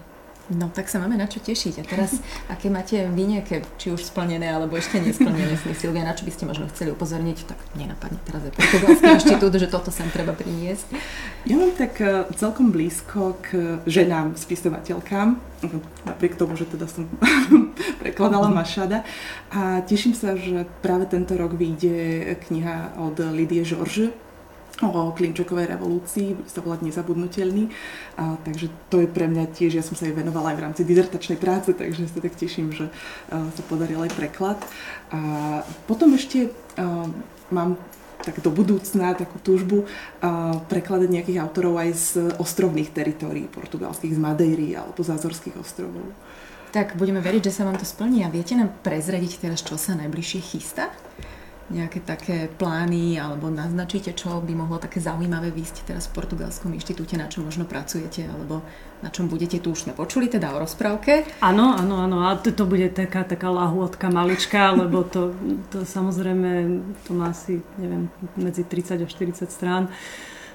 [SPEAKER 1] No tak sa máme na čo tešiť. A teraz, aké máte vy nejaké, či už splnené, alebo ešte nesplnené sny, Silvia, na čo by ste možno chceli upozorniť, tak nenapadne teraz je Portugalský inštitút, že toto sem treba priniesť.
[SPEAKER 3] Ja mám tak e, celkom blízko k ženám, spisovateľkám, napriek tomu, že teda som prekladala Mašada. A teším sa, že práve tento rok vyjde kniha od Lidie Žorže, o klinčekovej revolúcii, bude sa volať Nezabudnutelný. A, takže to je pre mňa tiež, ja som sa jej venovala aj v rámci dizertačnej práce, takže sa tak teším, že a, sa podaril aj preklad. A potom ešte a, mám tak do budúcna takú túžbu prekladať nejakých autorov aj z ostrovných teritórií portugalských, z Madeiry alebo z Azorských ostrovov.
[SPEAKER 1] Tak budeme veriť, že sa vám to splní a viete nám prezrediť teraz, čo sa najbližšie chystá? Nejaké také plány alebo naznačíte, čo by mohlo také zaujímavé výsť teraz v Portugalskom inštitúte, na čom možno pracujete alebo na čom budete, tu už sme počuli teda o rozprávke.
[SPEAKER 2] Áno, áno, áno, a to, to bude taká, taká lahôdka malička, lebo to, to samozrejme, to má asi, neviem, medzi 30 a 40 strán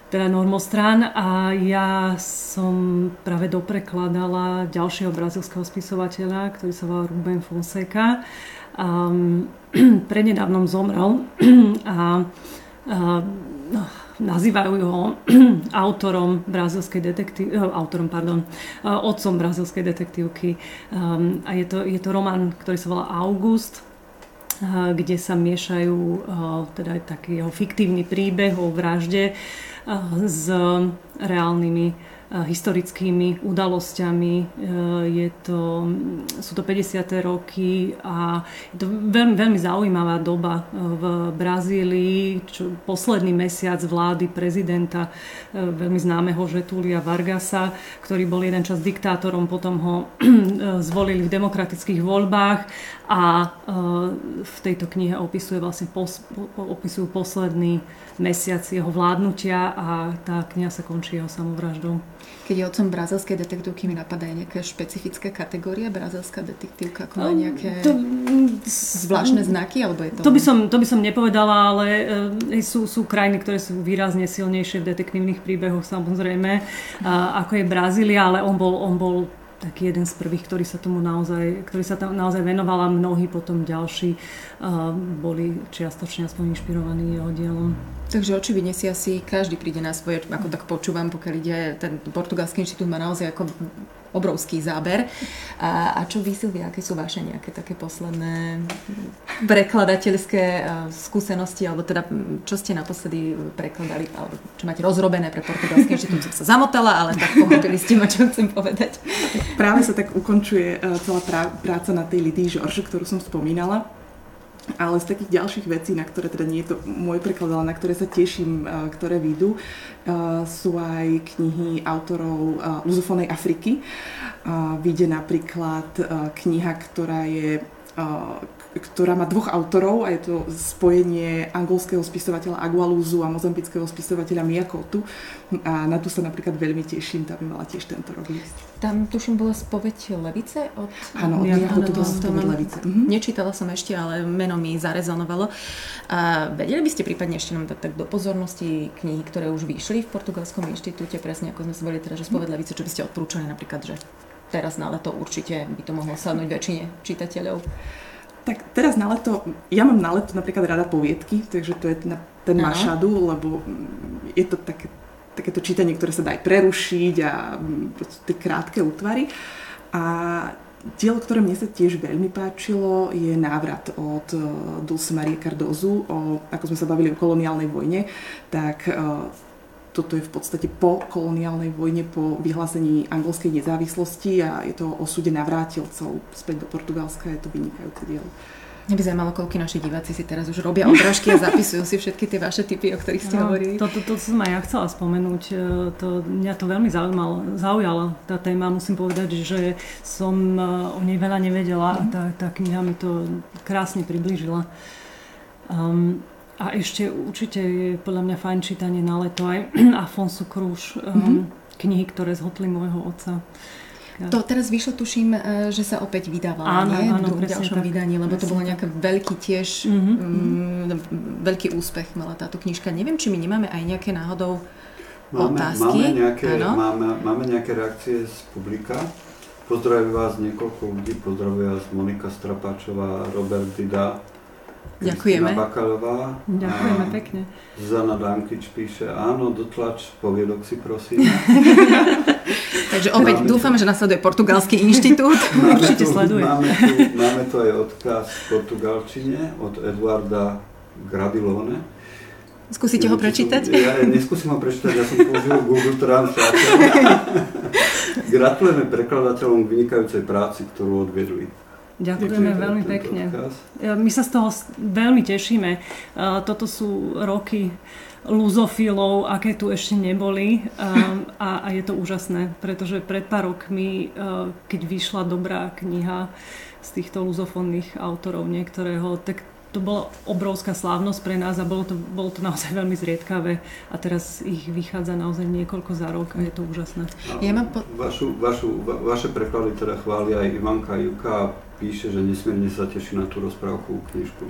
[SPEAKER 2] teda normostrán. A ja som práve doprekladala ďalšieho brazilského spisovateľa, ktorý sa volá Ruben Fonseca um, prednedávnom zomrel a, a nazývajú ho autorom brazilskej detektívky, eh, autorom, pardon, eh, otcom brazilskej detektívky. Um, a je to, je to román, ktorý sa volá August, uh, kde sa miešajú uh, teda taký jeho fiktívny príbeh o vražde s reálnymi historickými udalosťami. E, je to, sú to 50. roky a je to veľmi, veľmi zaujímavá doba e, v Brazílii. Čo, posledný mesiac vlády prezidenta veľmi známeho Žetúlia Vargasa, ktorý bol jeden čas diktátorom, potom ho zvolili v demokratických voľbách a v tejto knihe opisuje vlastne pos, opisujú posledný mesiac jeho vládnutia a tá kniha sa končí jeho samovraždou.
[SPEAKER 1] Keď je otcom brazilskej detektívky, mi napadá aj nejaké špecifické kategórie brazilská detektívka, ako má nejaké to, zvláštne znaky, alebo je to...
[SPEAKER 2] To by som, to by som nepovedala, ale e, sú, sú krajiny, ktoré sú výrazne silnejšie v detektívnych príbehoch, samozrejme, ako je Brazília, ale on bol, on bol taký jeden z prvých, ktorý sa tomu naozaj, ktorý sa tam naozaj venoval a mnohí potom ďalší uh, boli čiastočne aspoň inšpirovaní jeho dielom.
[SPEAKER 1] Takže očividne si asi každý príde na svoje, ako tak počúvam, pokiaľ ide, ten portugalský inštitút má naozaj ako obrovský záber. A, a čo vy, Silvia, aké sú vaše nejaké také posledné prekladateľské skúsenosti, alebo teda čo ste naposledy prekladali, alebo čo máte rozrobené pre portugalský inštitút, som sa zamotala, ale tak pochopili ste ma, čo chcem povedať.
[SPEAKER 3] Práve sa tak ukončuje celá práca na tej Lidii Žorže, ktorú som spomínala ale z takých ďalších vecí, na ktoré teda nie je to môj preklad, ale na ktoré sa teším, eh, ktoré výjdu, eh, sú aj knihy autorov eh, Luzofónej Afriky. Vyjde napríklad kniha, ktorá je ktorá má dvoch autorov a je to spojenie angolského spisovateľa Agualúzu a mozambického spisovateľa Miakotu. A na tu sa napríklad veľmi teším, tá by mala tiež tento rok ísť.
[SPEAKER 1] Tam tuším bola spoveď Levice od
[SPEAKER 3] Áno, od Miakotu bola spoveď Levice.
[SPEAKER 1] Mhm. Nečítala som ešte, ale meno mi zarezonovalo. A vedeli by ste prípadne ešte nám dať tak do pozornosti knihy, ktoré už vyšli v Portugalskom inštitúte, presne ako sme sa boli teraz, že spoveď Levice, čo by ste odporúčali napríklad, že teraz na leto určite by to mohlo sadnúť väčšine čitateľov.
[SPEAKER 3] Tak teraz na leto, ja mám na leto napríklad rada poviedky, takže to je ten, ten mašadu, lebo je to také, takéto čítanie, ktoré sa dá aj prerušiť a tie krátke útvary. A dielo, ktoré mne sa tiež veľmi páčilo, je návrat od e, Dulce Marie Cardozu, o, ako sme sa bavili o koloniálnej vojne, tak e, toto je v podstate po koloniálnej vojne, po vyhlásení anglskej nezávislosti a je to o súde navrátilcov späť do Portugalska, je to vynikajúce dielo.
[SPEAKER 1] Mňa by zaujímalo, koľko naši diváci si teraz už robia odrážky a zapisujú si všetky tie vaše typy, o ktorých ste no, hovorili.
[SPEAKER 2] To, to, to som aj ja chcela spomenúť. E, to, mňa to veľmi zaujímalo, zaujala tá téma. Musím povedať, že som e, o nej veľa nevedela a tá, tá kniha mi to krásne priblížila. Um, a ešte určite je podľa mňa fajn čítanie na leto aj Afonso Cruz, um, mm-hmm. knihy, ktoré zhotli môjho otca.
[SPEAKER 1] To teraz vyšlo, tuším, e, že sa opäť vydáva, áno, nie? Áno, v ďalšom tak. vydaní, lebo presne to bolo nejaký veľký tiež, mm-hmm. mm, veľký úspech mala táto knižka. Neviem, či my nemáme aj nejaké náhodou máme, otázky.
[SPEAKER 4] Máme nejaké, máme, máme nejaké reakcie z publika. Pozdravujem vás niekoľko ľudí, pozdravujem vás Monika Strapáčová, Robert Dida,
[SPEAKER 1] Ďakujeme.
[SPEAKER 4] Bakalová.
[SPEAKER 2] Ďakujeme pekne.
[SPEAKER 4] Zana Dankič píše, áno, dotlač poviedok si prosím.
[SPEAKER 1] Takže opäť máme dúfam, tu, že nasleduje Portugalský inštitút.
[SPEAKER 2] Máme Určite tu, sleduje.
[SPEAKER 4] Máme tu, máme tu aj odkaz v portugalčine od Eduarda Gradilone.
[SPEAKER 1] Skúsite ho prečítať?
[SPEAKER 4] Ja neskúsim ho prečítať, ja som použil Google Translate. Gratulujeme prekladateľom k vynikajúcej práci, ktorú odvedli.
[SPEAKER 2] Ďakujeme veľmi pekne. My sa z toho veľmi tešíme. Toto sú roky luzofilov, aké tu ešte neboli a, a je to úžasné, pretože pred pár rokmi, keď vyšla dobrá kniha z týchto luzofónnych autorov niektorého, tak to bola obrovská slávnosť pre nás a bolo to, bolo to naozaj veľmi zriedkavé a teraz ich vychádza naozaj niekoľko za rok a je to úžasné.
[SPEAKER 4] Ja mám po... vašu, vašu, va, vaše preklady teda chvália aj Ivanka Juka píše, že nesmierne sa teší na tú rozprávku knižku.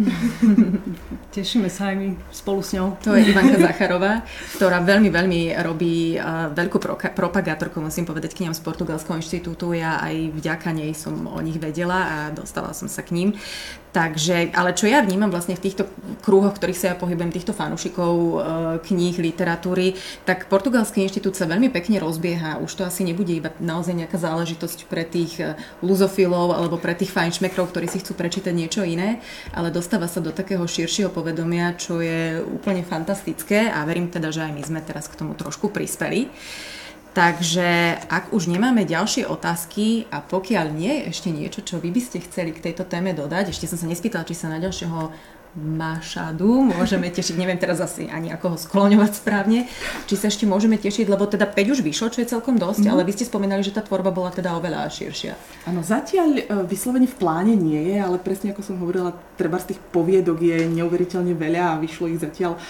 [SPEAKER 2] Tešíme sa aj my spolu s ňou.
[SPEAKER 1] To je Ivanka Zacharová, ktorá veľmi, veľmi robí veľkú propagátorku, musím povedať, k z Portugalského inštitútu. Ja aj vďaka nej som o nich vedela a dostala som sa k ním. Takže, ale čo ja vnímam vlastne v týchto krúhoch, ktorých sa ja pohybujem, týchto fanúšikov e, kníh, literatúry, tak Portugalský inštitút sa veľmi pekne rozbieha. Už to asi nebude iba naozaj nejaká záležitosť pre tých e, luzofilov alebo pre tých fajnšmekrov, ktorí si chcú prečítať niečo iné, ale dostáva sa do takého širšieho povedomia, čo je úplne fantastické a verím teda, že aj my sme teraz k tomu trošku prispeli. Takže ak už nemáme ďalšie otázky a pokiaľ nie je ešte niečo, čo vy by ste chceli k tejto téme dodať, ešte som sa nespýtala, či sa na ďalšieho Mašadu môžeme tešiť, neviem teraz asi ani ako ho skloňovať správne, či sa ešte môžeme tešiť, lebo teda 5 už vyšlo, čo je celkom dosť, mm. ale vy ste spomínali, že tá tvorba bola teda oveľa širšia.
[SPEAKER 3] Áno, zatiaľ e, vyslovene v pláne nie je, ale presne ako som hovorila, treba z tých poviedok je neuveriteľne veľa a vyšlo ich zatiaľ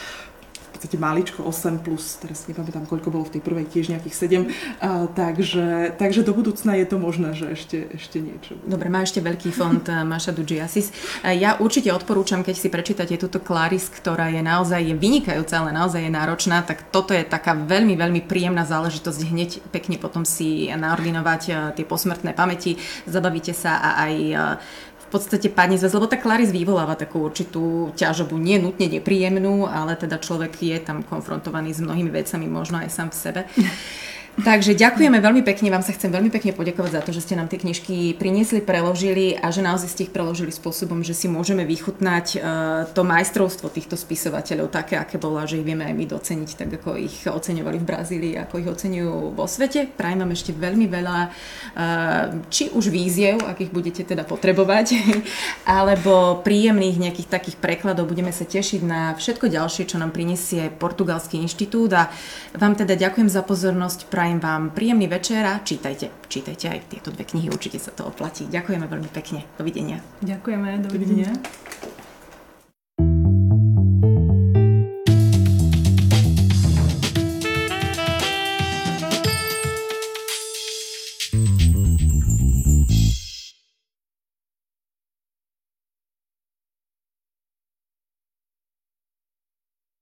[SPEAKER 3] podstate maličko, 8 plus, teraz nepamätám, koľko bolo v tej prvej, tiež nejakých 7. A, takže, takže do budúcna je to možné, že ešte, ešte niečo.
[SPEAKER 1] Dobre, má ešte veľký fond eh, Maša Dudžiasis. Eh, ja určite odporúčam, keď si prečítate túto Claris, ktorá je naozaj je vynikajúca, ale naozaj je náročná, tak toto je taká veľmi, veľmi príjemná záležitosť hneď pekne potom si naordinovať eh, tie posmrtné pamäti, zabavíte sa a aj podstate padne zase, lebo tá Claris vyvoláva takú určitú ťažobu, nie nutne nepríjemnú, ale teda človek je tam konfrontovaný s mnohými vecami, možno aj sám v sebe. Takže ďakujeme veľmi pekne, vám sa chcem veľmi pekne poďakovať za to, že ste nám tie knižky priniesli, preložili a že naozaj ste ich preložili spôsobom, že si môžeme vychutnať uh, to majstrovstvo týchto spisovateľov, také, aké bola, že ich vieme aj my doceniť, tak ako ich oceňovali v Brazílii, ako ich oceňujú vo svete. Prajem vám ešte veľmi veľa, uh, či už víziev, akých budete teda potrebovať, alebo príjemných nejakých takých prekladov. Budeme sa tešiť na všetko ďalšie, čo nám prinesie Portugalský inštitút a vám teda ďakujem za pozornosť. Prajem Prajem vám príjemný večer a čítajte. Čítajte aj tieto dve knihy, určite sa to oplatí. Ďakujeme veľmi pekne. Dovidenia.
[SPEAKER 2] Ďakujeme, dovidenia. dovidenia.